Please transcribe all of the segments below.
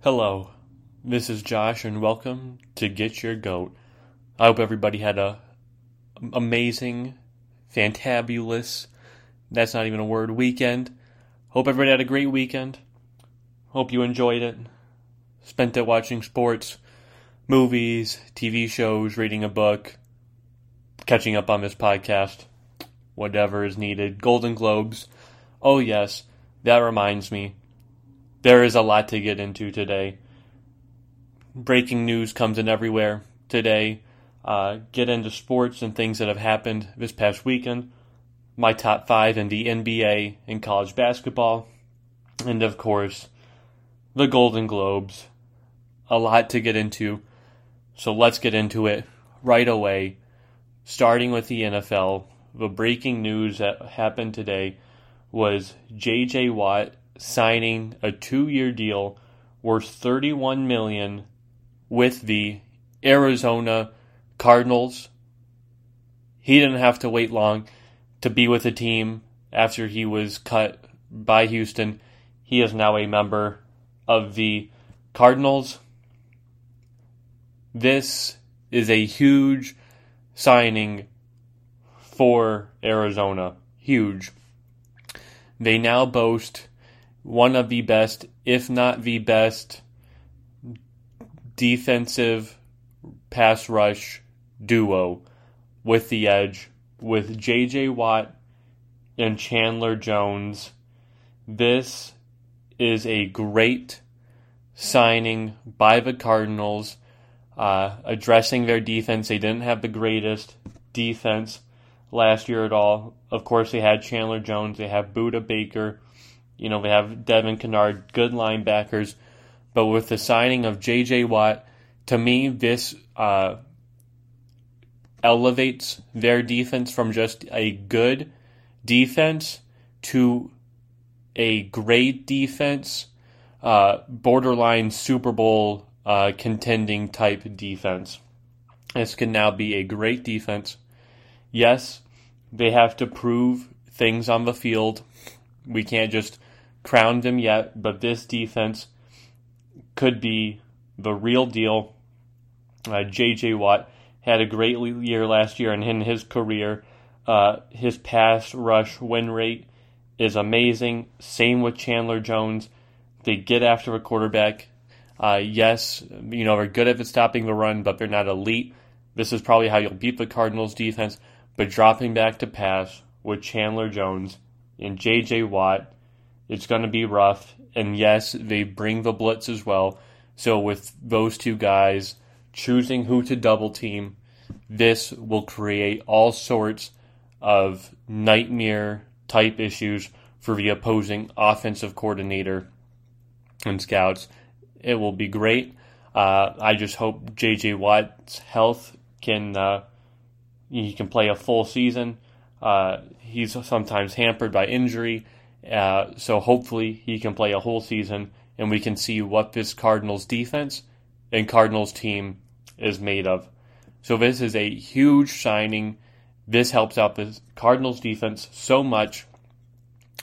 Hello, this is Josh, and welcome to Get Your Goat. I hope everybody had a amazing, fantabulous, that's not even a word, weekend. Hope everybody had a great weekend. Hope you enjoyed it. Spent it watching sports, movies, TV shows, reading a book, catching up on this podcast, whatever is needed. Golden Globes. Oh, yes, that reminds me there is a lot to get into today. Breaking news comes in everywhere today. Uh, get into sports and things that have happened this past weekend. My top five in the NBA and college basketball. And of course, the Golden Globes. A lot to get into. So let's get into it right away. Starting with the NFL, the breaking news that happened today was J.J. Watt signing a two-year deal worth 31 million with the Arizona Cardinals. He didn't have to wait long to be with the team after he was cut by Houston. He is now a member of the Cardinals. This is a huge signing for Arizona. Huge. They now boast one of the best, if not the best, defensive pass rush duo with the edge with J.J. Watt and Chandler Jones. This is a great signing by the Cardinals, uh, addressing their defense. They didn't have the greatest defense last year at all. Of course, they had Chandler Jones, they have Budda Baker, you know, they have Devin Kennard, good linebackers. But with the signing of J.J. Watt, to me, this uh, elevates their defense from just a good defense to a great defense, uh, borderline Super Bowl uh, contending type defense. This can now be a great defense. Yes, they have to prove things on the field. We can't just crown them yet, but this defense could be the real deal. Uh, J.J. Watt had a great year last year, and in his career, uh, his pass rush win rate is amazing. Same with Chandler Jones. They get after a quarterback. Uh, yes, you know, they're good at stopping the run, but they're not elite. This is probably how you'll beat the Cardinals defense. But dropping back to pass with Chandler Jones and J.J. Watt it's going to be rough. And yes, they bring the blitz as well. So with those two guys choosing who to double team, this will create all sorts of nightmare type issues for the opposing offensive coordinator and scouts. It will be great. Uh, I just hope J.J. Watt's health can uh, he can play a full season. Uh, he's sometimes hampered by injury. Uh, so hopefully he can play a whole season and we can see what this Cardinals defense and Cardinals team is made of. So this is a huge signing. This helps out the Cardinals defense so much.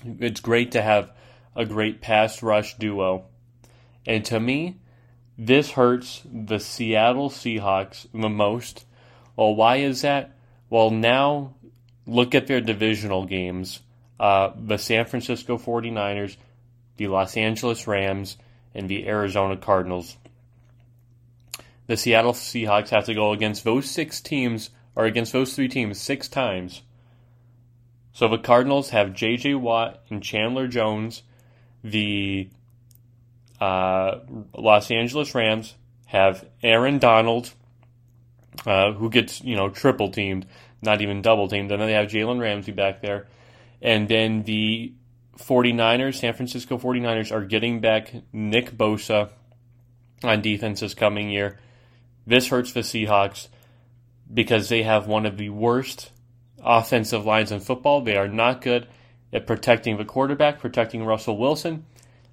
It's great to have a great pass rush duo. And to me, this hurts the Seattle Seahawks the most. Well, why is that? Well, now look at their divisional games uh, the San Francisco 49ers, the Los Angeles Rams, and the Arizona Cardinals. The Seattle Seahawks have to go against those six teams, or against those three teams, six times. So the Cardinals have J.J. Watt and Chandler Jones. The uh, Los Angeles Rams have Aaron Donald, uh, who gets you know triple teamed, not even double teamed, and then they have Jalen Ramsey back there. And then the 49ers, San Francisco 49ers, are getting back Nick Bosa on defense this coming year. This hurts the Seahawks because they have one of the worst offensive lines in football. They are not good at protecting the quarterback, protecting Russell Wilson.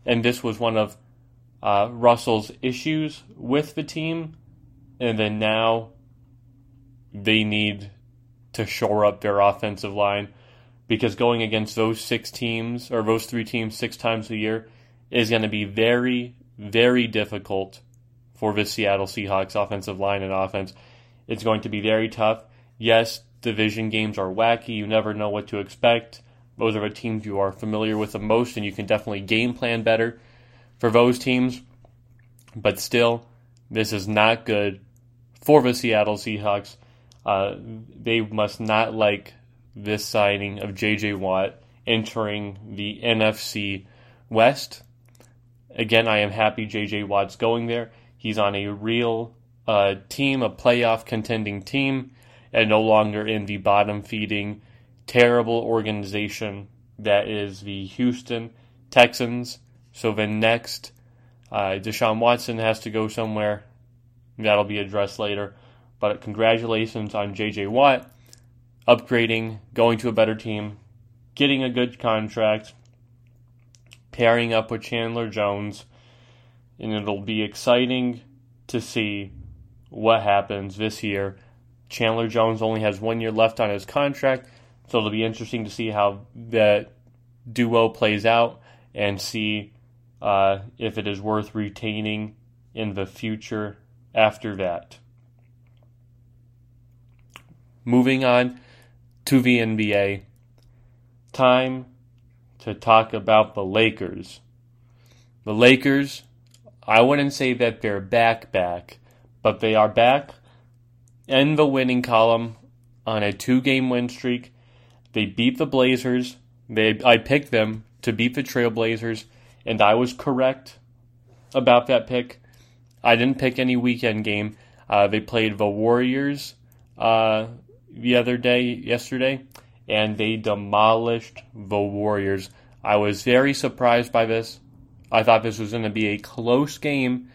And this was one of uh, Russell's issues with the team. And then now they need to shore up their offensive line because going against those six teams or those three teams six times a year is going to be very, very difficult for the Seattle Seahawks offensive line and offense. It's going to be very tough. Yes, division games are wacky. You never know what to expect. Those are the teams you are familiar with the most, and you can definitely game plan better for those teams. But still, this is not good for the Seattle Seahawks. Uh, they must not like this signing of J.J. Watt entering the NFC West. Again, I am happy J.J. Watt's going there. He's on a real uh, team, a playoff contending team, and no longer in the bottom feeding, terrible organization that is the Houston Texans. So then next, uh, Deshaun Watson has to go somewhere. That'll be addressed later. But congratulations on J.J. Watt upgrading, going to a better team, getting a good contract, pairing up with Chandler Jones, and it'll be exciting to see what happens this year. Chandler Jones only has one year left on his contract, so it'll be interesting to see how that duo plays out and see uh, if it is worth retaining in the future after that. Moving on to the NBA, time to talk about the Lakers. The Lakers, I wouldn't say that they're back back, but they are back in the winning column on a two game win streak. They beat the Blazers. They I picked them to beat the Trailblazers, and I was correct about that pick. I didn't pick any weekend game. Uh, they played the Warriors uh, the other day, yesterday, and they demolished the Warriors. I was very surprised by this. I thought this was going to be a close game,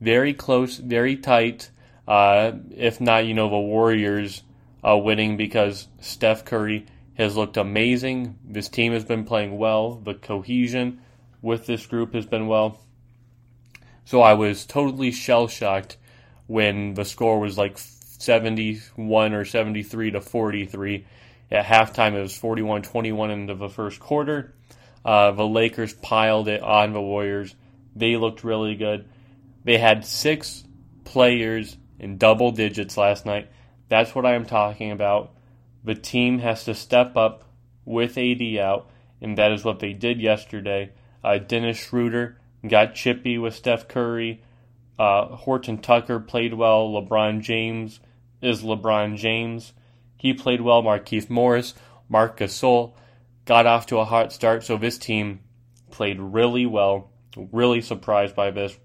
very close, very tight. Uh, if not, you know, the Warriors uh, winning because Steph Curry has looked amazing. This team has been playing well. The cohesion with this group has been well. So I was totally shell shocked when the score was like 71 or 73 to 43. At halftime, it was 41 21 into the first quarter. Uh, the Lakers piled it on the Warriors. They looked really good. They had six players in double digits last night. That's what I am talking about. The team has to step up with AD out, and that is what they did yesterday. Uh, Dennis Schroeder got chippy with Steph Curry. Uh, Horton Tucker played well. LeBron James is LeBron James. He played well. Markieff Morris, Marc Gasol got off to a hot start. So this team played really well. Really surprised by this.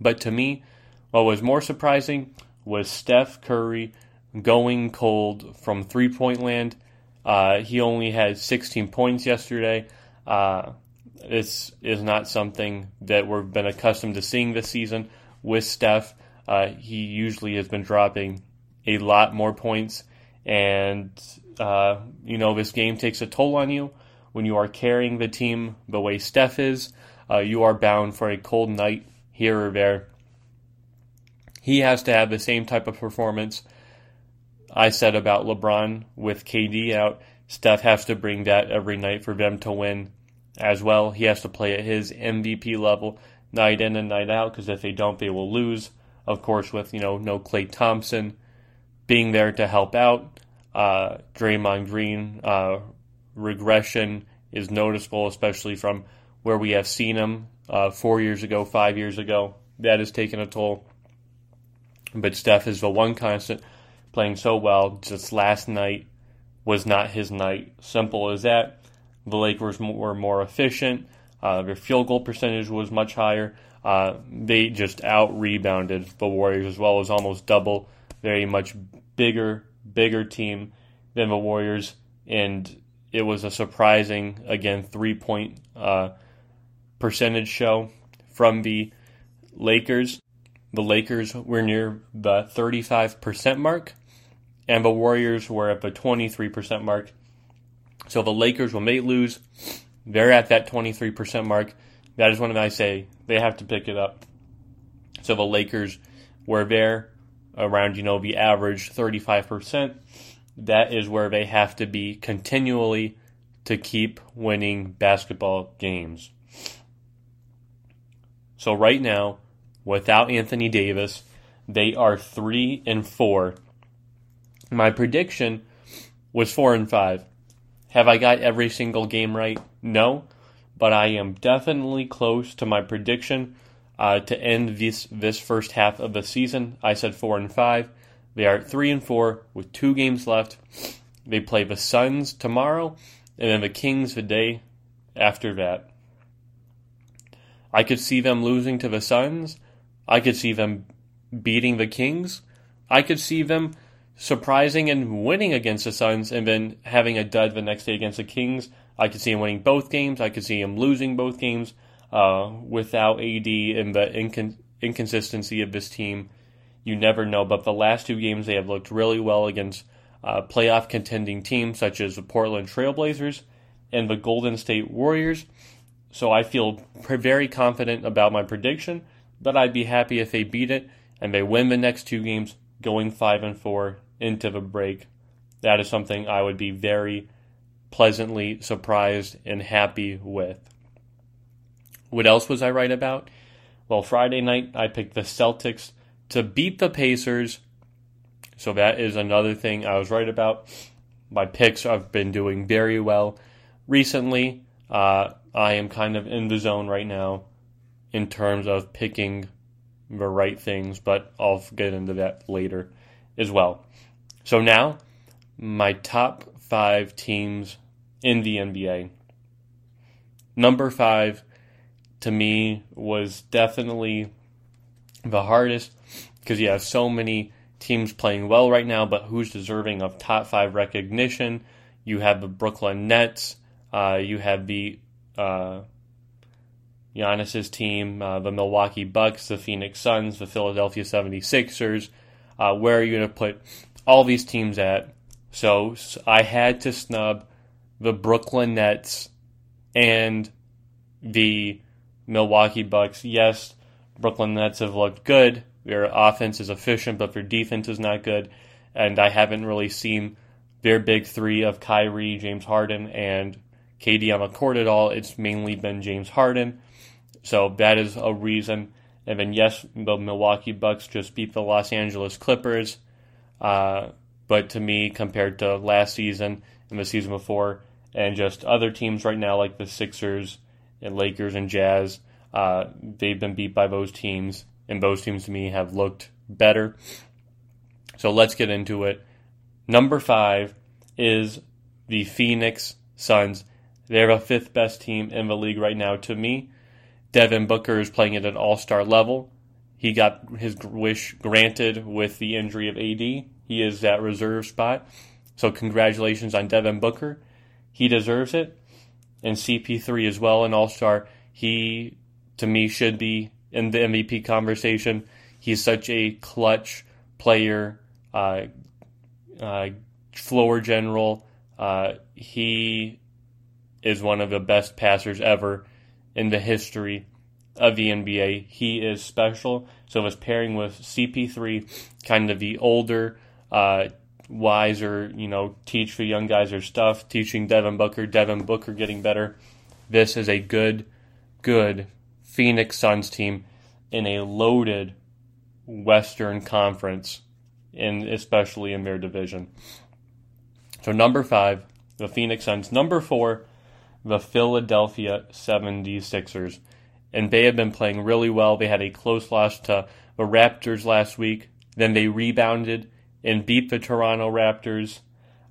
But to me, what was more surprising was Steph Curry going cold from three point land. Uh, he only had 16 points yesterday. Uh, this is not something that we've been accustomed to seeing this season with Steph. Uh, he usually has been dropping a lot more points, and uh, you know this game takes a toll on you when you are carrying the team the way Steph is. Uh, you are bound for a cold night here or there. He has to have the same type of performance I said about LeBron with KD out. Steph has to bring that every night for them to win as well. He has to play at his MVP level night in and night out because if they don't, they will lose. Of course, with you know no Klay Thompson being there to help out, uh, Draymond Green uh, regression is noticeable, especially from where we have seen him uh, four years ago, five years ago. That has taken a toll. But Steph is the one constant, playing so well. Just last night was not his night. Simple as that. The Lakers were more efficient. Uh, their field goal percentage was much higher. Uh, they just out rebounded the Warriors as well as almost double. Very much bigger, bigger team than the Warriors, and it was a surprising again three point uh, percentage show from the Lakers. The Lakers were near the 35% mark, and the Warriors were at the 23% mark. So the Lakers, when they lose, they're at that 23% mark. That is when I say they have to pick it up. So the Lakers were there around, you know, the average 35%. That is where they have to be continually to keep winning basketball games. So right now, without Anthony Davis, they are three and four. My prediction was four and five. Have I got every single game right? No, but I am definitely close to my prediction uh, to end this this first half of the season. I said four and five. They are three and four with two games left. They play the Suns tomorrow, and then the Kings the day after that. I could see them losing to the Suns. I could see them beating the Kings. I could see them surprising and winning against the Suns and then having a dud the next day against the Kings. I could see him winning both games. I could see him losing both games uh, without AD and the incon- inconsistency of this team. You never know. But the last two games, they have looked really well against uh, playoff contending teams such as the Portland Trailblazers and the Golden State Warriors. So I feel very confident about my prediction, but I'd be happy if they beat it and they win the next two games, going five and four into the break. That is something I would be very pleasantly surprised and happy with. What else was I right about? Well, Friday night I picked the Celtics to beat the Pacers. So that is another thing I was right about. My picks have been doing very well recently. Uh, I am kind of in the zone right now in terms of picking the right things, but I'll get into that later as well. So now, my top five teams in the NBA. Number five, to me, was definitely the hardest because you have so many teams playing well right now, but who's deserving of top five recognition? You have the Brooklyn Nets, uh, you have the uh, Giannis's team, uh, the Milwaukee Bucks, the Phoenix Suns, the Philadelphia 76ers. Uh, where are you going to put all these teams at? So, so I had to snub the Brooklyn Nets and the Milwaukee Bucks. Yes, Brooklyn Nets have looked good. Their offense is efficient, but their defense is not good. And I haven't really seen their big three of Kyrie, James Harden, and KD on the court at all. It's mainly been James Harden. So that is a reason. And then, yes, the Milwaukee Bucks just beat the Los Angeles Clippers. Uh, but to me, compared to last season and the season before, and just other teams right now like the Sixers and Lakers and Jazz, uh, they've been beat by those teams. And those teams to me have looked better. So let's get into it. Number five is the Phoenix Suns. They're the fifth best team in the league right now to me. Devin Booker is playing at an all star level. He got his wish granted with the injury of AD. He is that reserve spot. So, congratulations on Devin Booker. He deserves it. And CP3 as well, an all star. He, to me, should be in the MVP conversation. He's such a clutch player, uh, uh, floor general. Uh, he is one of the best passers ever in the history of the NBA. He is special. So his pairing with CP3, kind of the older, uh, wiser, you know, teach the young guys their stuff, teaching Devin Booker, Devin Booker getting better. This is a good, good Phoenix Suns team in a loaded Western Conference, and especially in their division. So number five, the Phoenix Suns. Number four, the Philadelphia 76ers. And they have been playing really well. They had a close loss to the Raptors last week. Then they rebounded and beat the Toronto Raptors.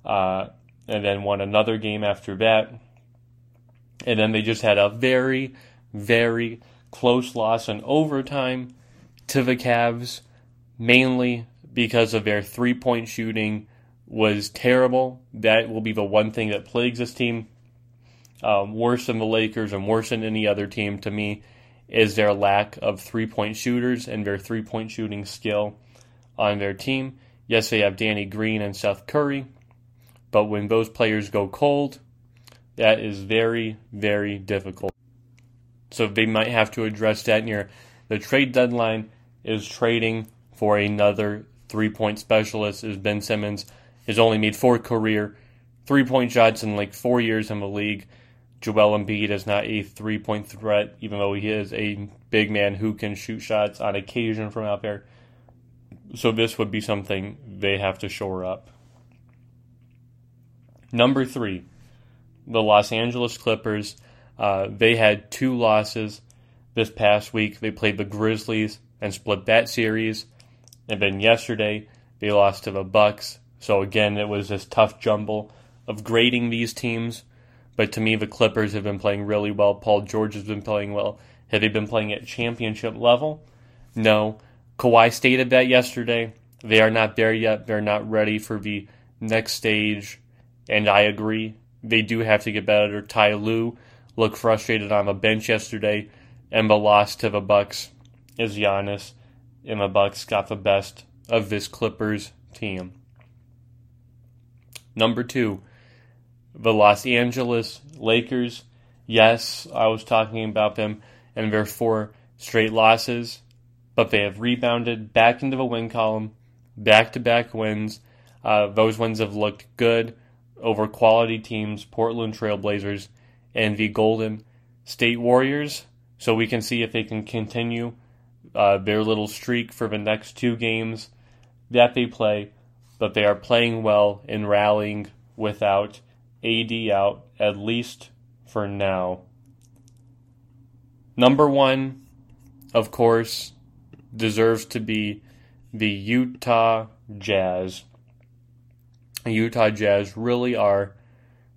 Uh, and then won another game after that. And then they just had a very, very close loss in overtime to the Cavs, mainly because of their three point shooting was terrible. That will be the one thing that plagues this team um, worse than the Lakers and worse than any other team to me is their lack of three point shooters and their three point shooting skill on their team. Yes, they have Danny Green and Seth Curry, but when those players go cold, that is very, very difficult. So they might have to address that near the trade deadline is trading for another three point specialist is Ben Simmons has only made four career three point shots in like four years in the league Joel Embiid is not a three point threat, even though he is a big man who can shoot shots on occasion from out there. So this would be something they have to shore up. Number three, the Los Angeles Clippers. Uh, they had two losses this past week. They played the Grizzlies and split that series, and then yesterday they lost to the Bucks. So again, it was this tough jumble of grading these teams. But to me, the Clippers have been playing really well. Paul George has been playing well. Have they been playing at championship level? No. Kawhi stated that yesterday. They are not there yet. They're not ready for the next stage. And I agree. They do have to get better. Ty Lue looked frustrated on the bench yesterday. And the loss to the Bucks is Giannis. And the Bucks got the best of this Clippers team. Number two, the Los Angeles Lakers. Yes, I was talking about them and their four straight losses, but they have rebounded back into the win column, back to back wins. Uh, those wins have looked good over quality teams, Portland Trailblazers and the Golden State Warriors. So we can see if they can continue uh, their little streak for the next two games that they play. But they are playing well and rallying without AD out, at least for now. Number one, of course, deserves to be the Utah Jazz. Utah Jazz really are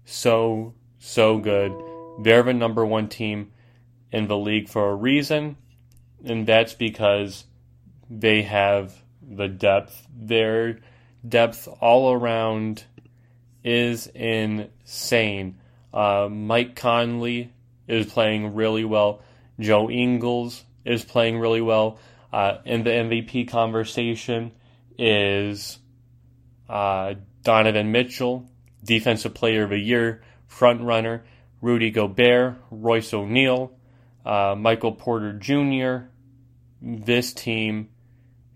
so, so good. They're the number one team in the league for a reason, and that's because they have the depth. Their depth all around is insane. Uh, Mike Conley is playing really well. Joe Ingles is playing really well. Uh, in the MVP conversation is uh, Donovan Mitchell, Defensive Player of the Year, front runner. Rudy Gobert, Royce O'Neal, uh, Michael Porter Jr. This team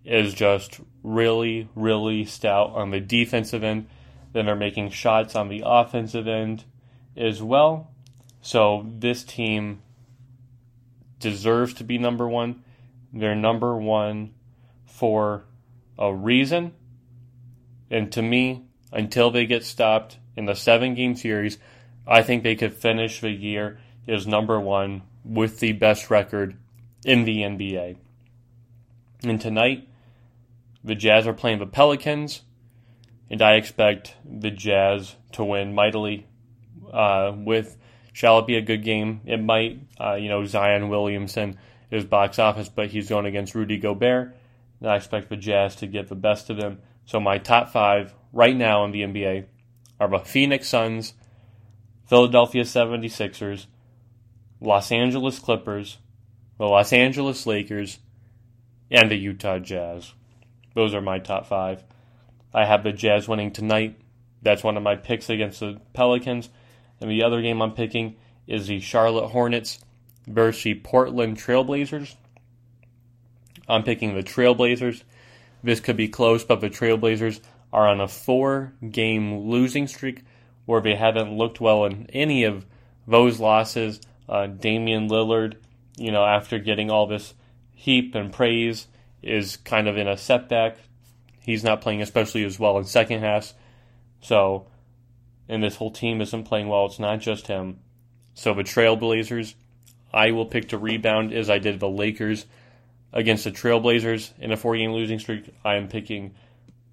is just really, really stout on the defensive end. Then they're making shots on the offensive end as well. So this team deserves to be number one. They're number one for a reason. And to me, until they get stopped in the seven game series, I think they could finish the year as number one with the best record in the NBA. And tonight, the Jazz are playing the Pelicans, and I expect the Jazz to win mightily. Uh, with shall it be a good game? It might. Uh, you know, Zion Williamson is box office, but he's going against Rudy Gobert, and I expect the Jazz to get the best of them. So my top five right now in the NBA are the Phoenix Suns, Philadelphia 76ers, Los Angeles Clippers, the Los Angeles Lakers, and the Utah Jazz. Those are my top five. I have the Jazz winning tonight. That's one of my picks against the Pelicans. And the other game I'm picking is the Charlotte Hornets versus the Portland Trailblazers. I'm picking the Trailblazers. This could be close, but the Trailblazers are on a four game losing streak where they haven't looked well in any of those losses. Uh, Damian Lillard, you know, after getting all this heap and praise, is kind of in a setback. He's not playing especially as well in second half. So, and this whole team isn't playing well. It's not just him. So the Trailblazers, I will pick to rebound as I did the Lakers against the Trailblazers in a four game losing streak. I am picking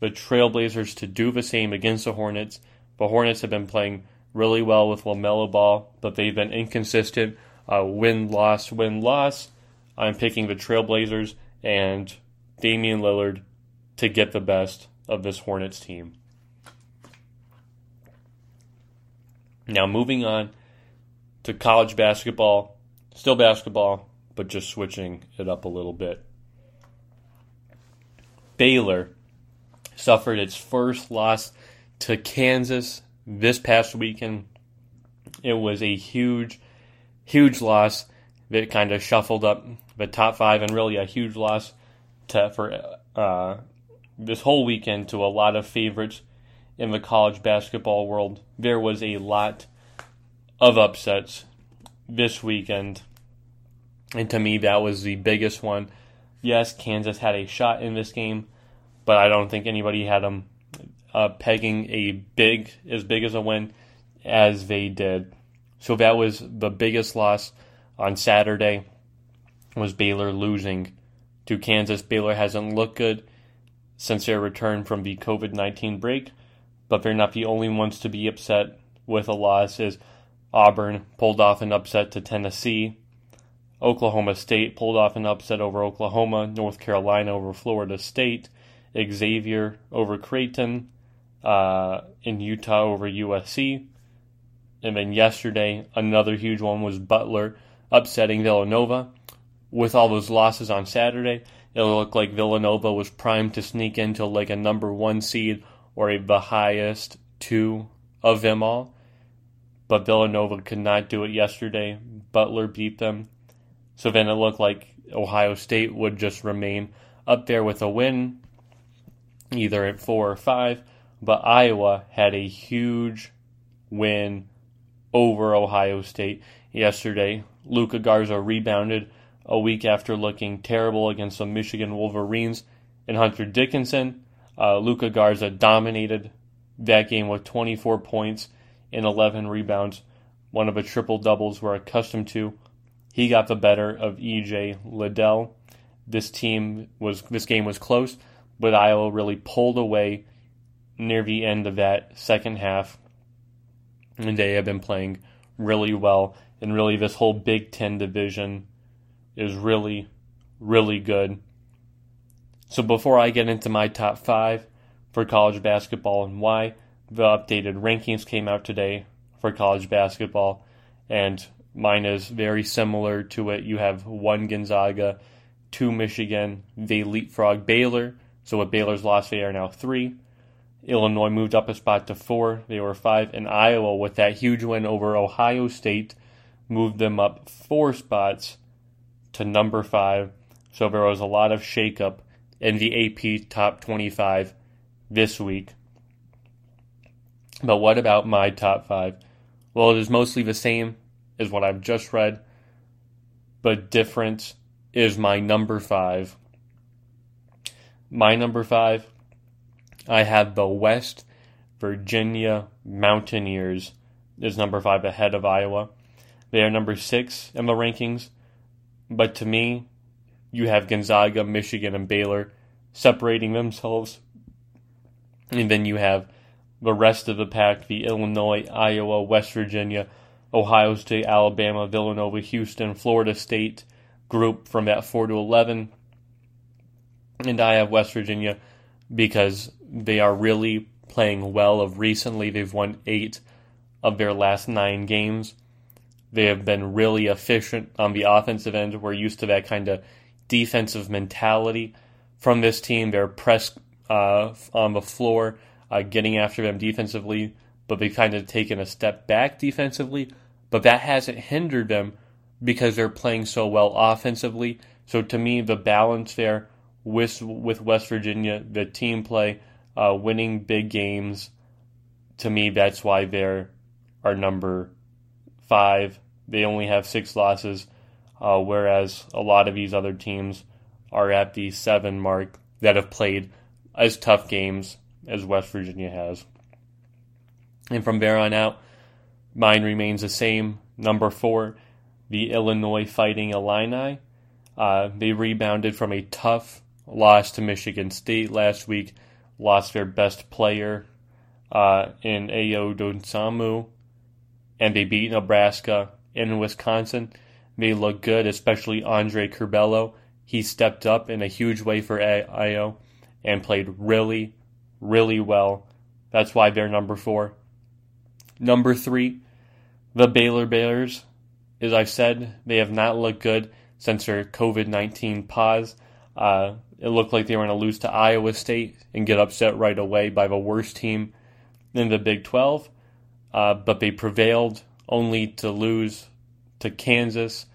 the Trailblazers to do the same against the Hornets. The Hornets have been playing really well with LaMelo Ball, but they've been inconsistent. Uh, win, loss, win, loss. I'm picking the Trailblazers and Damian Lillard to get the best of this Hornets team. Now, moving on to college basketball, still basketball, but just switching it up a little bit. Baylor suffered its first loss to Kansas this past weekend. It was a huge, huge loss that kind of shuffled up the top five and really a huge loss to, for uh, this whole weekend to a lot of favorites in the college basketball world. There was a lot of upsets this weekend. And to me, that was the biggest one. Yes, Kansas had a shot in this game, but I don't think anybody had them uh, pegging a big, as big as a win as they did. So that was the biggest loss on Saturday was Baylor losing to Kansas. Baylor hasn't looked good since their return from the COVID 19 break, but they're not the only ones to be upset with a loss as Auburn pulled off an upset to Tennessee. Oklahoma State pulled off an upset over Oklahoma, North Carolina over Florida State, Xavier over Creighton, uh, in Utah over USC. And then yesterday, another huge one was Butler upsetting Villanova. With all those losses on Saturday, it looked like Villanova was primed to sneak into like a number one seed or a, the highest two of them all. But Villanova could not do it yesterday. Butler beat them. So then it looked like Ohio State would just remain up there with a win, either at four or five. But Iowa had a huge win over Ohio State yesterday. Luka Garza rebounded a week after looking terrible against the Michigan Wolverines and Hunter Dickinson. Uh, Luka Garza dominated that game with 24 points and 11 rebounds, one of the triple doubles we're accustomed to. He got the better of EJ Liddell. This team was this game was close, but Iowa really pulled away near the end of that second half, and they have been playing really well. And really, this whole Big Ten division is really, really good. So before I get into my top five for college basketball and why, the updated rankings came out today for college basketball, and mine is very similar to it. You have one Gonzaga, two Michigan, they leapfrog Baylor. So with Baylor's loss, they are now three. Illinois moved up a spot to four. They were five. And Iowa, with that huge win over Ohio State, moved them up four spots to number five. So there was a lot of shakeup in the AP top 25 this week. But what about my top five? Well, it is mostly the same as what I've just read, but different is my number five. My number five, I have the West Virginia Mountaineers is number five ahead of Iowa. They are number six in the rankings, but to me, you have Gonzaga, Michigan, and Baylor separating themselves. And then you have the rest of the pack the Illinois, Iowa, West Virginia, Ohio State, Alabama, Villanova, Houston, Florida State group from that 4 to 11. And I have West Virginia because they are really playing well of recently. They've won eight of their last nine games. They have been really efficient on the offensive end. We're used to that kind of defensive mentality from this team. They're pressed uh, on the floor uh, getting after them defensively, but they've kind of taken a step back defensively. But that hasn't hindered them because they're playing so well offensively. So to me, the balance there with with West Virginia, the team play, uh, winning big games, to me, that's why they're our number five. They only have six losses, uh, whereas a lot of these other teams are at the seven mark that have played as tough games as West Virginia has. And from there on out, mine remains the same. Number four, the Illinois Fighting Illini. Uh, they rebounded from a tough loss to Michigan State last week, lost their best player uh, in Ayo Dosunmu, and they beat Nebraska in Wisconsin. They look good, especially Andre Curbelo. He stepped up in a huge way for Ayo and played really, really well. That's why they're number four. Number three, the Baylor Bears. As I've said, they have not looked good since their COVID 19 pause. Uh, it looked like they were going to lose to Iowa State and get upset right away by the worst team in the Big 12. Uh, but they prevailed only to lose to Kansas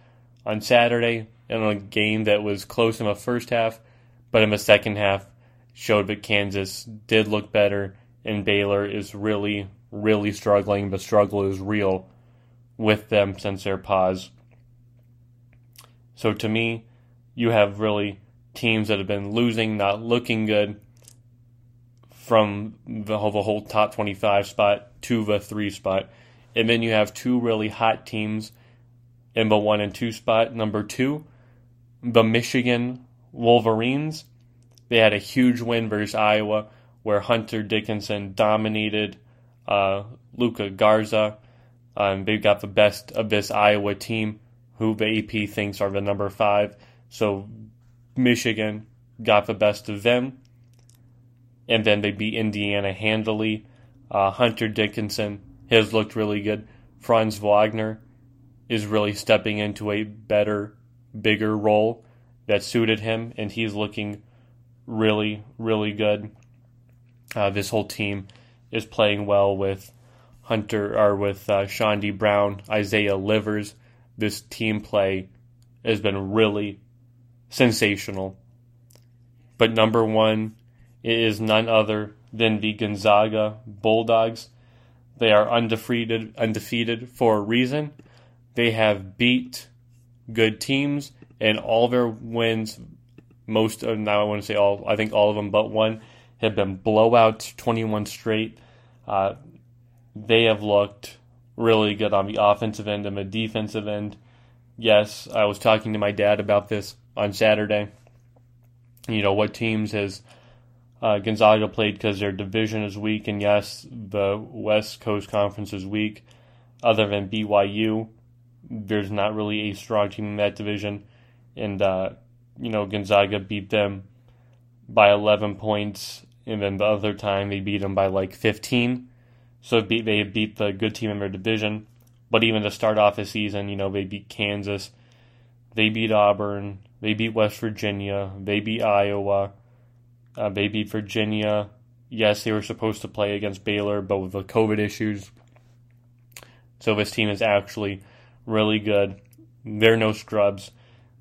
on Saturday in a game that was close in the first half, but in the second half showed that Kansas did look better and Baylor is really, really struggling. The struggle is real with them since their pause. So to me, you have really teams that have been losing, not looking good from the whole, the whole top 25 spot to the three spot. And then you have two really hot teams in the one and two spot. Number two, the Michigan Wolverines. They had a huge win versus Iowa where Hunter Dickinson dominated uh, Luka Garza. Um, they got the best of this Iowa team, who the AP thinks are the number five. So Michigan got the best of them. And then they beat Indiana handily. Uh, Hunter Dickinson has looked really good. Franz Wagner is really stepping into a better, bigger role that suited him, and he's looking really, really good. Uh, this whole team is playing well with Hunter or with uh, Chaundee Brown, Isaiah Livers. This team play has been really sensational. But number one is none other than the Gonzaga Bulldogs. They are undefeated, undefeated for a reason. They have beat good teams, and all their wins, most of now I want to say all, I think all of them but one, have been blowouts, 21 straight. Uh, they have looked really good on the offensive end and the defensive end. Yes, I was talking to my dad about this on Saturday. You know, what teams has uh, Gonzaga played because their division is weak, and yes, the West Coast Conference is weak. Other than BYU, there's not really a strong team in that division, and uh, you know Gonzaga beat them by 11 points, and then the other time they beat them by like 15. So they beat the good team in their division. But even to start off the season, you know, they beat Kansas, they beat Auburn, they beat West Virginia, they beat Iowa, uh, they beat Virginia. Yes, they were supposed to play against Baylor, but with the COVID issues. So this team is actually really good. They're no scrubs.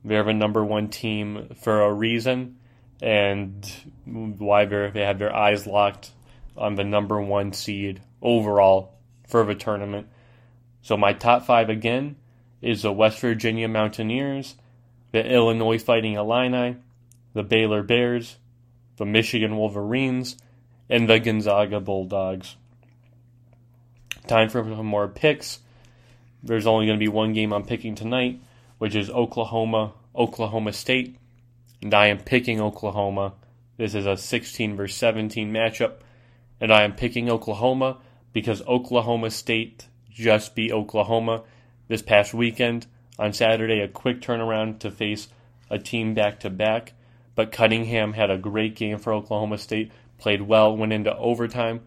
They're the number one team for a reason, and why they have their eyes locked on the number one seed overall for the tournament. So my top five again is the West Virginia Mountaineers, the Illinois Fighting Illini, the Baylor Bears, the Michigan Wolverines, and the Gonzaga Bulldogs. Time for some more picks. There's only going to be one game I'm picking tonight, which is Oklahoma, Oklahoma State. And I am picking Oklahoma. This is a 16 versus 17 matchup. And I am picking Oklahoma because Oklahoma State just beat Oklahoma this past weekend. On Saturday, a quick turnaround to face a team back to back. But Cunningham had a great game for Oklahoma State, played well, went into overtime.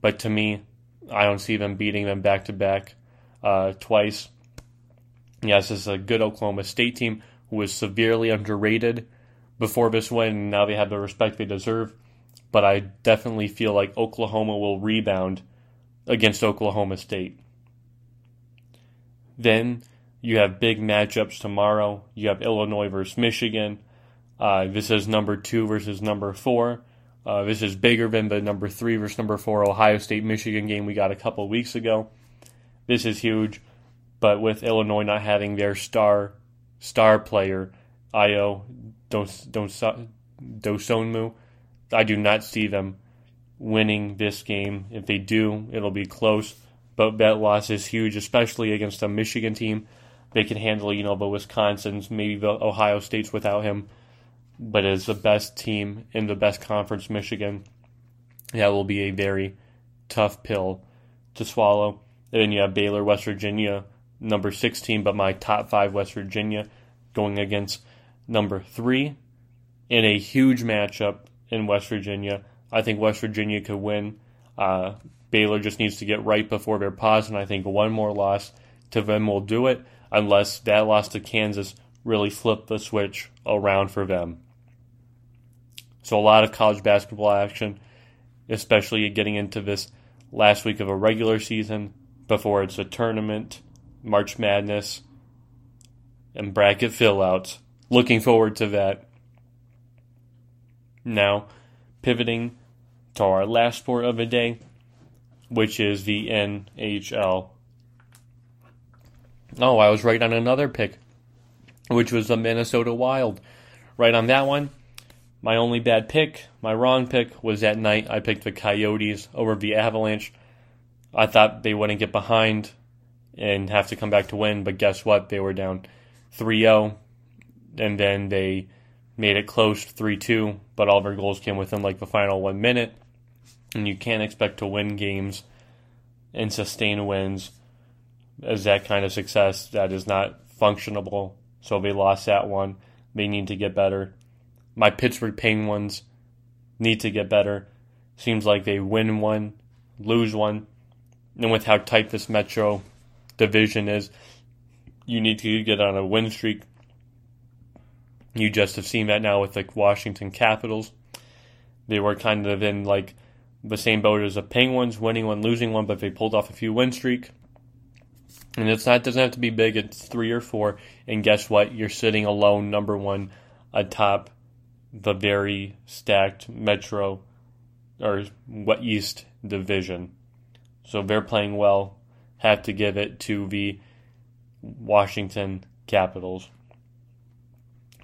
But to me, I don't see them beating them back to back uh, twice. Yes, this is a good Oklahoma State team who is severely underrated before this win, now they have the respect they deserve. But I definitely feel like Oklahoma will rebound against Oklahoma State. Then you have big matchups tomorrow. You have Illinois versus Michigan. Uh, this is number two versus number four. Uh, this is bigger than the number three versus number four Ohio State Michigan game we got a couple weeks ago. This is huge, but with Illinois not having their star star player, Ayo Dosunmu, I do not see them winning this game. If they do, it'll be close. But that loss is huge, especially against a Michigan team. They can handle, you know, the Wisconsin's, maybe the Ohio States without him but as the best team in the best conference, Michigan, that will be a very tough pill to swallow. And then you have Baylor, West Virginia, number 16, but my top five, West Virginia, going against number three in a huge matchup in West Virginia. I think West Virginia could win. Uh, Baylor just needs to get right before their pause, and I think one more loss to them will do it, unless that loss to Kansas really flipped the switch around for them. So a lot of college basketball action, especially getting into this last week of a regular season before it's a tournament, March Madness, and bracket fill outs. Looking forward to that. Now, pivoting to our last sport of the day, which is the NHL. Oh, I was right on another pick, which was the Minnesota Wild. Right on that one. My only bad pick, my wrong pick, was that night I picked the Coyotes over the Avalanche. I thought they wouldn't get behind and have to come back to win, but guess what? They were down 3 0, and then they made it close 3 2, but all of their goals came within like the final one minute. And you can't expect to win games and sustain wins as that kind of success. That is not functionable. So they lost that one. They need to get better. My Pittsburgh Penguins need to get better. Seems like they win one, lose one. And with how tight this Metro division is, you need to get on a win streak. You just have seen that now with the Washington Capitals. They were kind of in like the same boat as the Penguins, winning one, losing one, but they pulled off a few win streak. And it's not it doesn't have to be big. It's three or four, and guess what? You're sitting alone, number one, atop the very stacked Metro or East Division. So they're playing well. Have to give it to the Washington Capitals.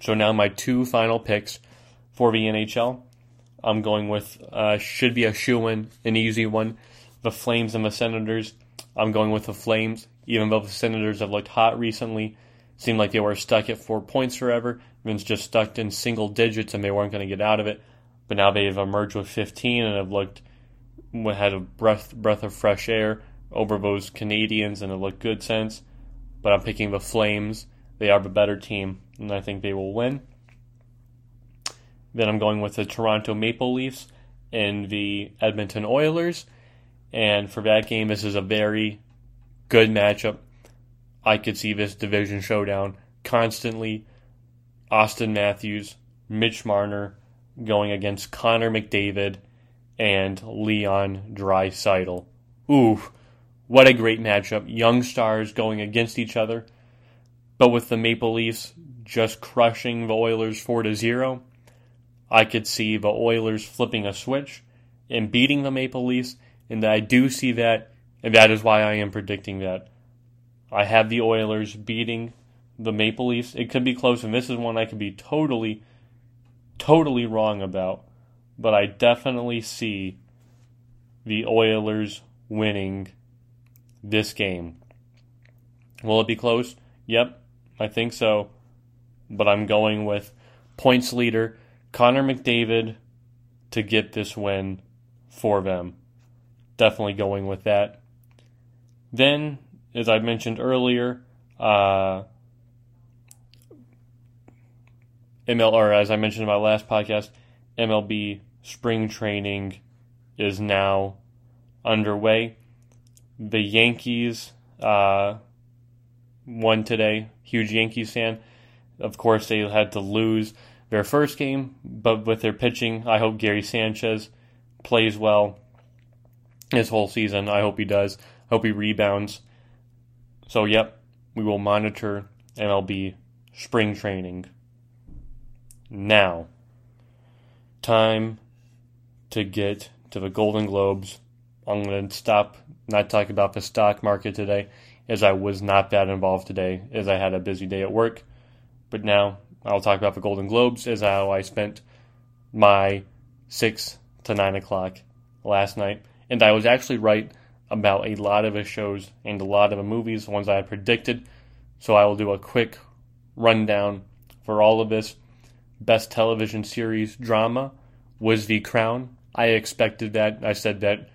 So now my two final picks for the NHL. I'm going with uh, should be a shoe in, an easy one. The Flames and the Senators. I'm going with the Flames, even though the Senators have looked hot recently. Seemed like they were stuck at four points forever. Means just stuck in single digits and they weren't going to get out of it. But now they've emerged with 15 and have looked had a breath breath of fresh air over those Canadiens and it looked good since. But I'm picking the Flames. They are the better team, and I think they will win. Then I'm going with the Toronto Maple Leafs and the Edmonton Oilers. And for that game, this is a very good matchup. I could see this division showdown constantly. Auston Matthews, Mitch Marner going against Connor McDavid and Leon Draisaitl. Ooh, what a great matchup. Young stars going against each other. But with the Maple Leafs just crushing the Oilers 4 to 0, I could see the Oilers flipping a switch and beating the Maple Leafs, and I do see that, and that is why I am predicting that. I have the Oilers beating the Maple Leafs. It could be close, and this is one I could be totally, totally wrong about, but I definitely see the Oilers winning this game. Will it be close? Yep, I think so. But I'm going with points leader Connor McDavid to get this win for them. Definitely going with that. Then, as I mentioned earlier, uh, ML, or as I mentioned in my last podcast, MLB spring training is now underway. The Yankees uh, won today. Huge Yankees fan. Of course, they had to lose their first game, but with their pitching, I hope Gary Sanchez plays well his whole season. I hope he does. I hope he rebounds. So, yep, we will monitor MLB spring training. Now, time to get to the Golden Globes. I'm going to stop not talking about the stock market today, as I was not that involved today, as I had a busy day at work. But now I'll talk about the Golden Globes as how I spent my six to nine o'clock last night, and I was actually right about a lot of the shows and a lot of the movies, ones I predicted. So I will do a quick rundown for all of this. Best television series drama was The Crown. I expected that. I said that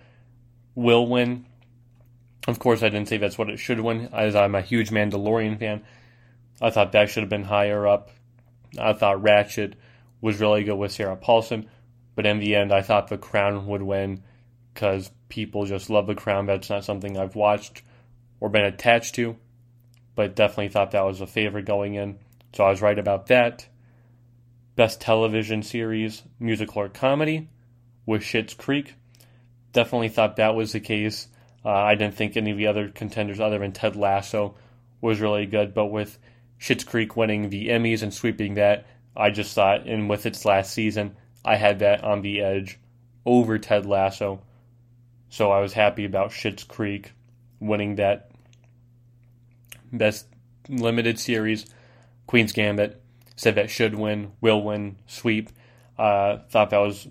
will win. Of course, I didn't say that's what it should win, as I'm a huge Mandalorian fan. I thought that should have been higher up. I thought Ratched was really good with Sarah Paulson, but in the end, I thought The Crown would win because people just love The Crown. That's not something I've watched or been attached to, but definitely thought that was a favorite going in. So I was right about that. Best television series, musical or comedy, was Schitt's Creek. Definitely thought that was the case. Uh, I didn't think any of the other contenders, other than Ted Lasso, was really good, but with Schitt's Creek winning the Emmys and sweeping that. I just thought, and with its last season, I had that on the edge over Ted Lasso. So I was happy about Schitt's Creek winning that. Best limited series, Queen's Gambit. Said that should win, will win, sweep. Uh, thought that was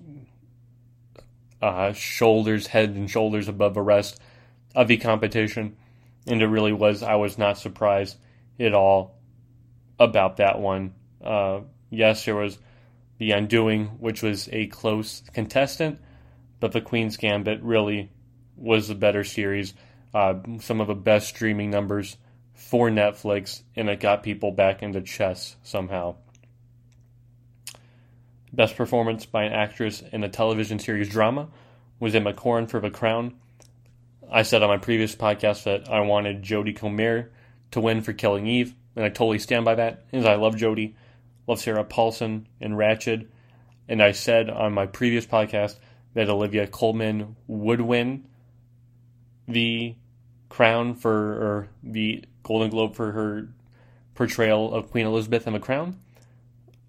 uh, shoulders, head and shoulders above the rest of the competition. And it really was, I was not surprised at all about that one. Uh, yes, there was The Undoing, which was a close contestant, but The Queen's Gambit really was the better series. Uh, some of the best streaming numbers for Netflix, and it got people back into chess somehow. Best performance by an actress in a television series drama was Emma Corrin for The Crown. I said on my previous podcast that I wanted Jodie Comer to win for Killing Eve, and I totally stand by that. As I love Jodie, love Sarah Paulson and Ratched, and I said on my previous podcast that Olivia Colman would win the crown for or the Golden Globe for her portrayal of Queen Elizabeth in The Crown.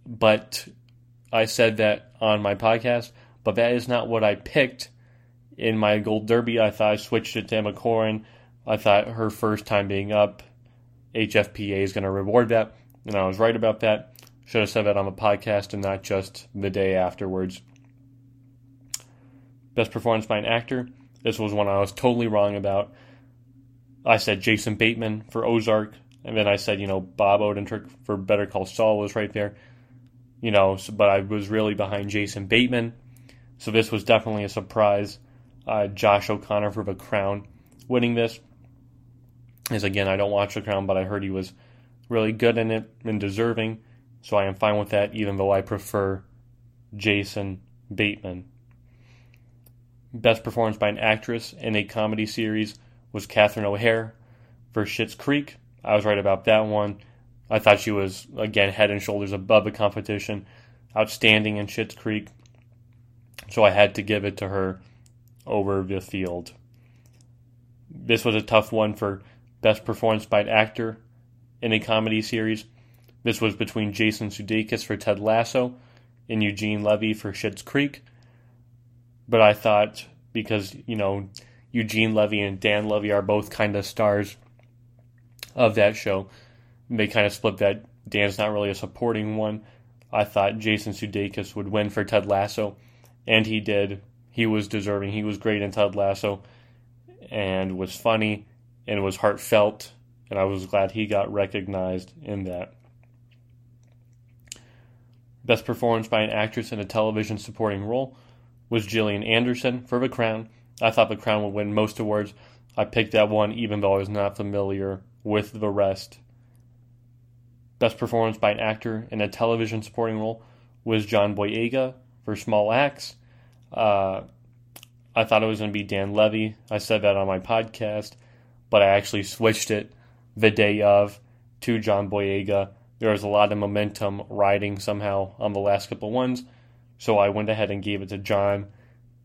But I said that on my podcast, but that is not what I picked in my Gold Derby. I thought I switched it to Emma Corrin. I thought her first time being up, HFPA is going to reward that, and I was right about that. Should have said that on the podcast and not just the day afterwards. Best performance by an actor. This was one I was totally wrong about. I said Jason Bateman for Ozark, and then I said, you know, Bob Odenkirk for Better Call Saul was right there. You know, so, but I was really behind Jason Bateman. So this was definitely a surprise. Uh, Josh O'Connor for The Crown winning this. Is again, I don't watch The Crown, but I heard he was really good in it and deserving. So I am fine with that, even though I prefer Jason Bateman. Best performance by an actress in a comedy series was Catherine O'Hara for Schitt's Creek. I was right about that one. I thought she was, again, head and shoulders above the competition. Outstanding in Schitt's Creek. So I had to give it to her over the field. This was a tough one for best performance by an actor in a comedy series. This was between Jason Sudeikis for Ted Lasso and Eugene Levy for Schitt's Creek. But I thought because you know Eugene Levy and Dan Levy are both kind of stars of that show, they kind of split that. Dan's not really a supporting one. I thought Jason Sudeikis would win for Ted Lasso, and he did. He was deserving. He was great in Ted Lasso, and was funny and it was heartfelt, and I was glad he got recognized in that. Best performance by an actress in a television supporting role was Gillian Anderson for The Crown. I thought The Crown would win most awards. I picked that one even though I was not familiar with the rest. Best performance by an actor in a television supporting role was John Boyega for Small Axe. Uh, I thought it was going to be Dan Levy. I said that on my podcast, but I actually switched it the day of to John Boyega. There was a lot of momentum riding somehow on the last couple ones. So I went ahead and gave it to John.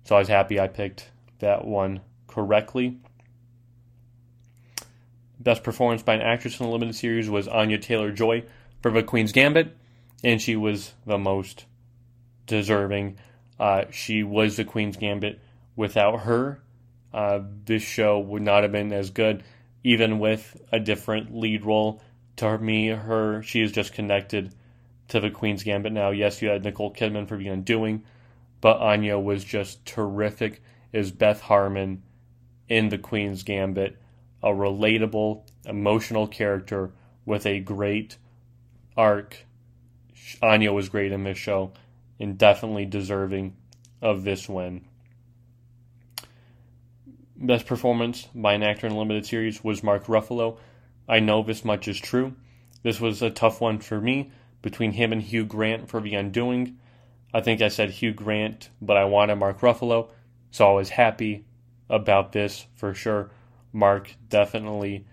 So I was happy I picked that one correctly. Best performance by an actress in a limited series was Anya Taylor Joy for The Queen's Gambit, and she was the most deserving. Uh, she was the Queen's Gambit. Without her, uh, this show would not have been as good, even with a different lead role. To me, her she is just connected to the Queen's Gambit now. Yes, you had Nicole Kidman for The Undoing, but Anya was just terrific as Beth Harmon in the Queen's Gambit, a relatable, emotional character with a great arc. Anya was great in this show and definitely deserving of this win. Best performance by an actor in a limited series was Mark Ruffalo. I know this much is true. This was a tough one for me between him and Hugh Grant for The Undoing. I think I said Hugh Grant, but I wanted Mark Ruffalo, so I was happy about this for sure. Mark definitely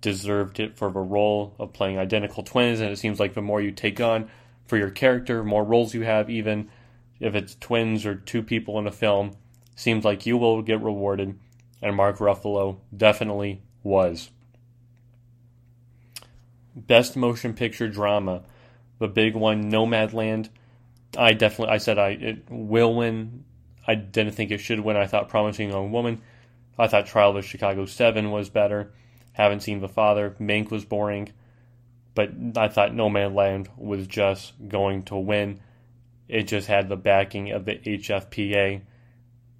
deserved it for the role of playing identical twins, and it seems like the more you take on for your character, more roles you have, even if it's twins or two people in a film, seems like you will get rewarded, and Mark Ruffalo definitely was. Best Motion Picture Drama the big one, Nomadland. I definitely, I said I it will win. I didn't think it should win. I thought Promising Young Woman. I thought Trial of Chicago 7 was better. Haven't seen The Father. Mank was boring. But I thought Nomadland was just going to win. It just had the backing of the HFPA.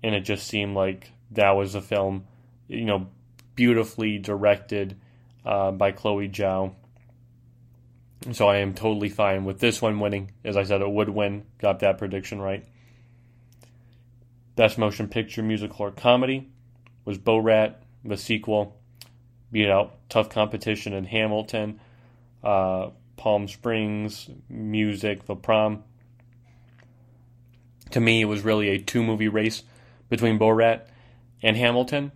And it just seemed like that was a film, you know, beautifully directed uh, by Chloe Zhao. So I am totally fine with this one winning. As I said, it would win. Got that prediction right. Best Motion Picture Musical or Comedy was Borat, the sequel. Beat out tough competition in Hamilton, uh, Palm Springs, Music, The Prom. To me, it was really a two movie race between Bo Borat and Hamilton.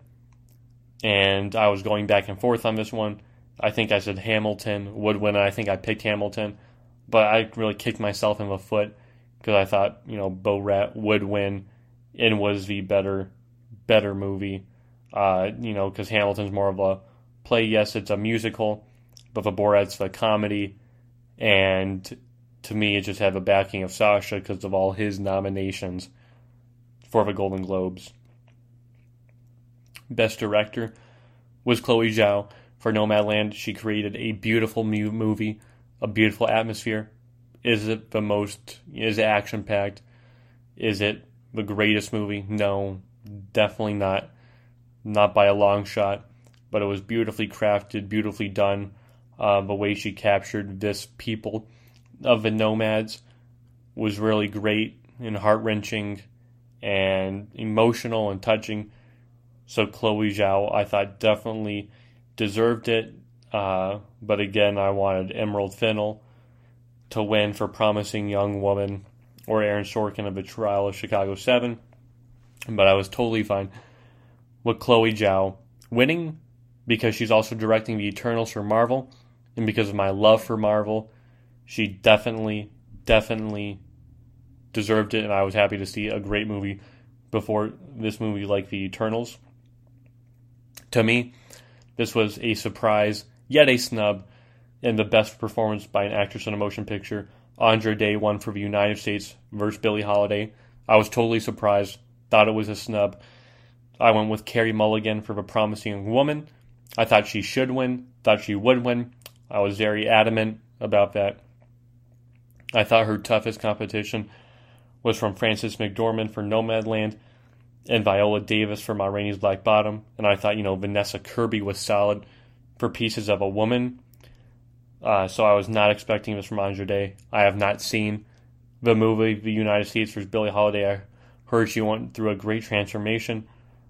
And I was going back and forth on this one. I think I said Hamilton would win. I think I picked Hamilton, but I really kicked myself in the foot because I thought you know Borat would win and was the better better movie. Uh, you know, because Hamilton's more of a play. Yes, it's a musical, but the Borat's the comedy, and to me, it just had the backing of Sacha because of all his nominations for the Golden Globes. Best Director was Chloe Zhao for Nomadland. She created a beautiful movie, a beautiful atmosphere. Is it the most? Is it action packed? Is it the greatest movie? No, definitely not. Not by a long shot. But it was beautifully crafted, beautifully done. Uh, the way she captured this people of the nomads was really great and heart wrenching and emotional and touching. So Chloe Zhao, I thought definitely deserved it. Uh, but again, I wanted Emerald Fennell to win for Promising Young Woman or Aaron Sorkin of The Trial of Chicago 7. But I was totally fine with Chloe Zhao winning because she's also directing The Eternals for Marvel. And because of my love for Marvel, she definitely, definitely deserved it. And I was happy to see a great movie before this movie like The Eternals. To me, this was a surprise, yet a snub, and the best performance by an actress in a motion picture. Andra Day won for the United States versus Billie Holiday. I was totally surprised, thought it was a snub. I went with Carey Mulligan for the Promising Woman. I thought she should win, thought she would win. I was very adamant about that. I thought her toughest competition was from Frances McDormand for Nomadland and Viola Davis for Ma Rainey's Black Bottom. And I thought, you know, Vanessa Kirby was solid for Pieces of a Woman. Uh, so I was not expecting this from Andra Day. I have not seen the movie, The United States versus Billie Holiday. I heard she went through a great transformation.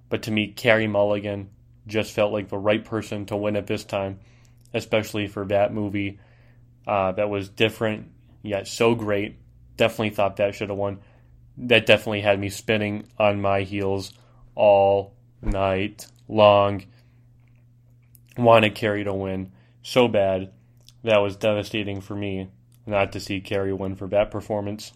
But to me, Carey Mulligan just felt like the right person to win at this time, especially for that movie uh, that was different yet so great. Definitely thought that should have won that definitely had me spinning on my heels all night long. Wanted Carey to win so bad. That was devastating for me not to see Carey win for that performance.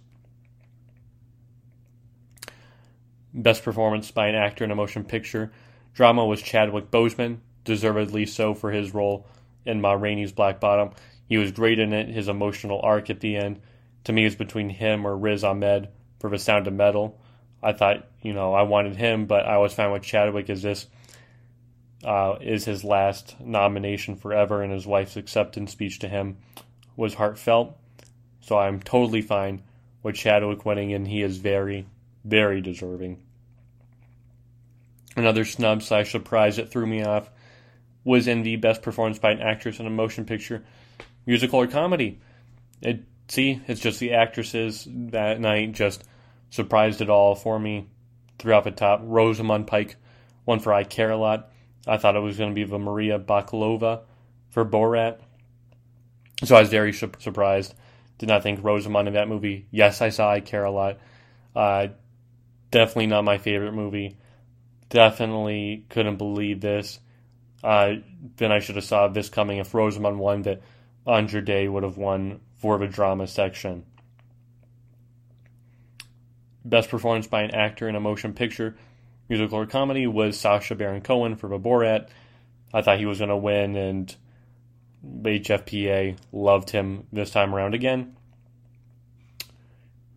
Best performance by an actor in a motion picture drama was Chadwick Boseman, deservedly so for his role in Ma Rainey's Black Bottom. He was great in it. His emotional arc at the end, to me, is between him or Riz Ahmed for the sound of metal. I thought, you know, I wanted him, but I was fine with Chadwick as this uh, is his last nomination forever, and his wife's acceptance speech to him was heartfelt. So I'm totally fine with Chadwick winning, and he is very, very deserving. Another snub slash surprise that threw me off was in the best performance by an actress in a motion picture, musical or comedy. It, see, it's just the actresses that night just surprised it all for me. Threw off the top. Rosamund Pike, won for I Care a Lot. I thought it was going to be the Maria Bakalova for Borat. So I was very su- surprised. Did not think Rosamund in that movie. Yes, I saw I Care a Lot. Uh, definitely not my favorite movie. Definitely couldn't believe this. Uh, then I should have saw this coming if Rosamund won that Andra Day would have won for the drama section. Best performance by an actor in a motion picture, musical or comedy was Sacha Baron Cohen for Borat. I thought he was going to win, and HFPA loved him this time around again.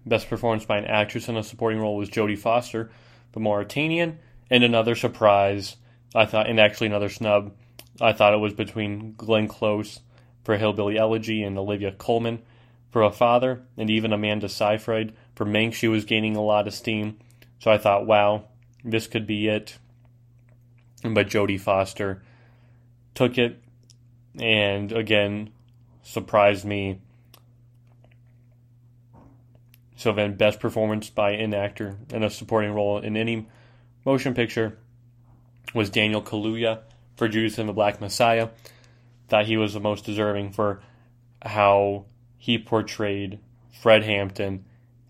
Best performance by an actress in a supporting role was Jodie Foster, the Mauritanian, and another surprise. I thought, and actually another snub, I thought it was between Glenn Close for Hillbilly Elegy and Olivia Colman for a father, and even Amanda Seyfried for Mank. She was gaining a lot of steam. So I thought, wow, this could be it. But Jodie Foster took it and again surprised me. So then, best performance by an actor in a supporting role in any motion picture was Daniel Kaluuya for Judas and the Black Messiah. Thought he was the most deserving for how he portrayed Fred Hampton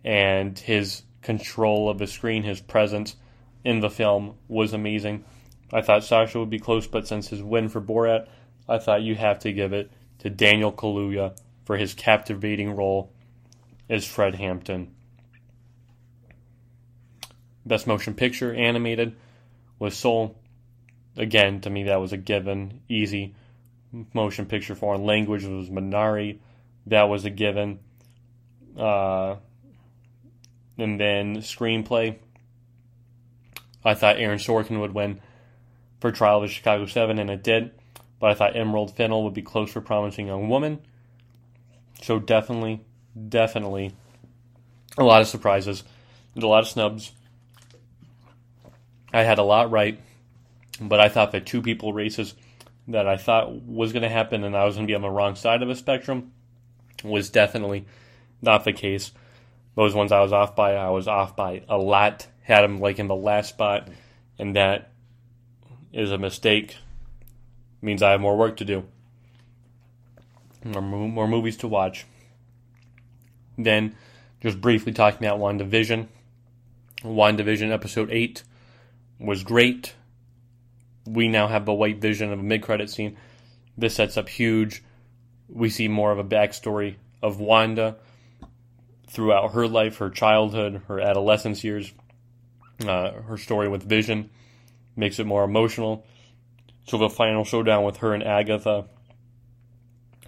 and his control of the screen, his presence in the film was amazing. I thought Sacha would be close, but since his win for Borat, I thought you have to give it to Daniel Kaluuya for his captivating role as Fred Hampton. Best Motion Picture Animated was Soul. Again, to me, that was a given. Easy. Motion Picture Foreign Language was Minari. That was a given. Uh, and then Screenplay. I thought Aaron Sorkin would win for Trial of the Chicago 7, and it did. But I thought Emerald Fennell would be close for Promising Young Woman. So definitely, definitely a lot of surprises and a lot of snubs. I had a lot right, but I thought that two people races that I thought was going to happen and I was going to be on the wrong side of the spectrum was definitely not the case. Those ones I was off by, I was off by a lot. Had them like in the last spot, and that is a mistake. means I have more work to do. More, more movies to watch. Then, just briefly talking about WandaVision. WandaVision episode 8 was great. We now have the white vision of a mid credit scene. This sets up huge. We see more of a backstory of Wanda throughout her life, her childhood, her adolescence years, uh, her story with Vision makes it more emotional. So the final showdown with her and Agatha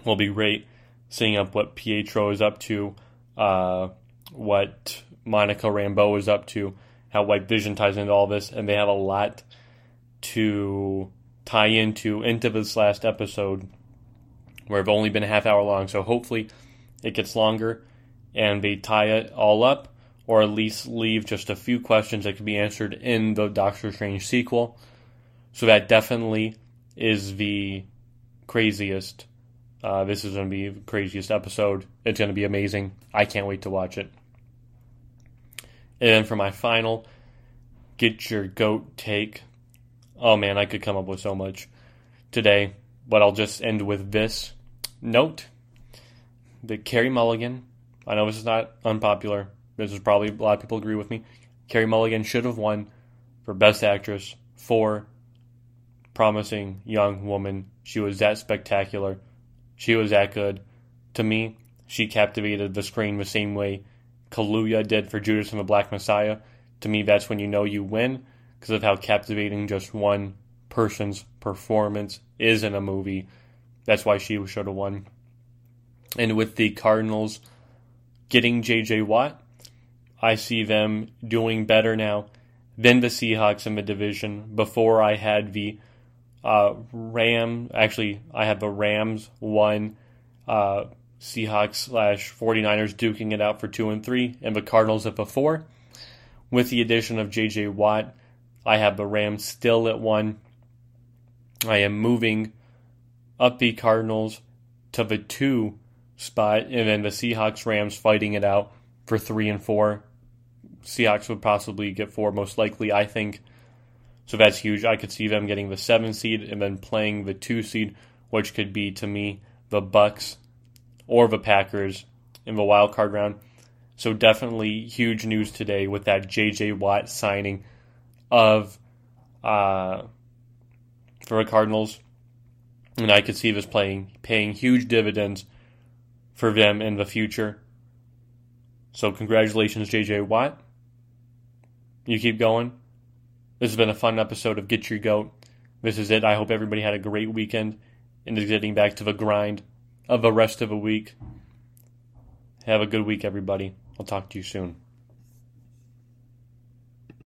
will be great. Seeing up what Pietro is up to, uh, what Monica Rambeau is up to, how White Vision ties into all this, and they have a lot to tie into into this last episode where I've only been a half hour long. So hopefully it gets longer and they tie it all up, or at least leave just a few questions that can be answered in the Doctor Strange sequel. So that definitely is the craziest. Uh, this is going to be the craziest episode. It's going to be amazing. I can't wait to watch it. And then for my final, get your goat take. Oh man, I could come up with so much today, but I'll just end with this note that Carey Mulligan I know this is not unpopular. This is probably a lot of people agree with me. Carey Mulligan should have won for Best Actress for Promising Young Woman. She was that spectacular. She was that good. To me, she captivated the screen the same way Kaluuya did for Judas and the Black Messiah. To me, that's when you know you win because of how captivating just one person's performance is in a movie. That's why she should have won. And with the Cardinals getting J.J. Watt. I see them doing better now than the Seahawks in the division. Before I had the uh, Ram, actually, I had the Rams one, uh, Seahawks slash 49ers duking it out for two and three, and the Cardinals at the four. With the addition of J.J. Watt, I have the Rams still at one. I am moving up the Cardinals to the two spot, and then the Seahawks Rams fighting it out for three and four. Seahawks would possibly get four, most likely, I think. So that's huge. I could see them getting the seven seed and then playing the two seed, which could be to me the Bucs or the Packers in the wild card round. So definitely huge news today with that J.J. Watt signing of uh, for the Cardinals, and I could see this playing paying huge dividends for them in the future. So, congratulations, JJ Watt. You keep going. This has been a fun episode of Get Your Goat. This is it. I hope everybody had a great weekend and is getting back to the grind of the rest of the week. Have a good week, everybody. I'll talk to you soon.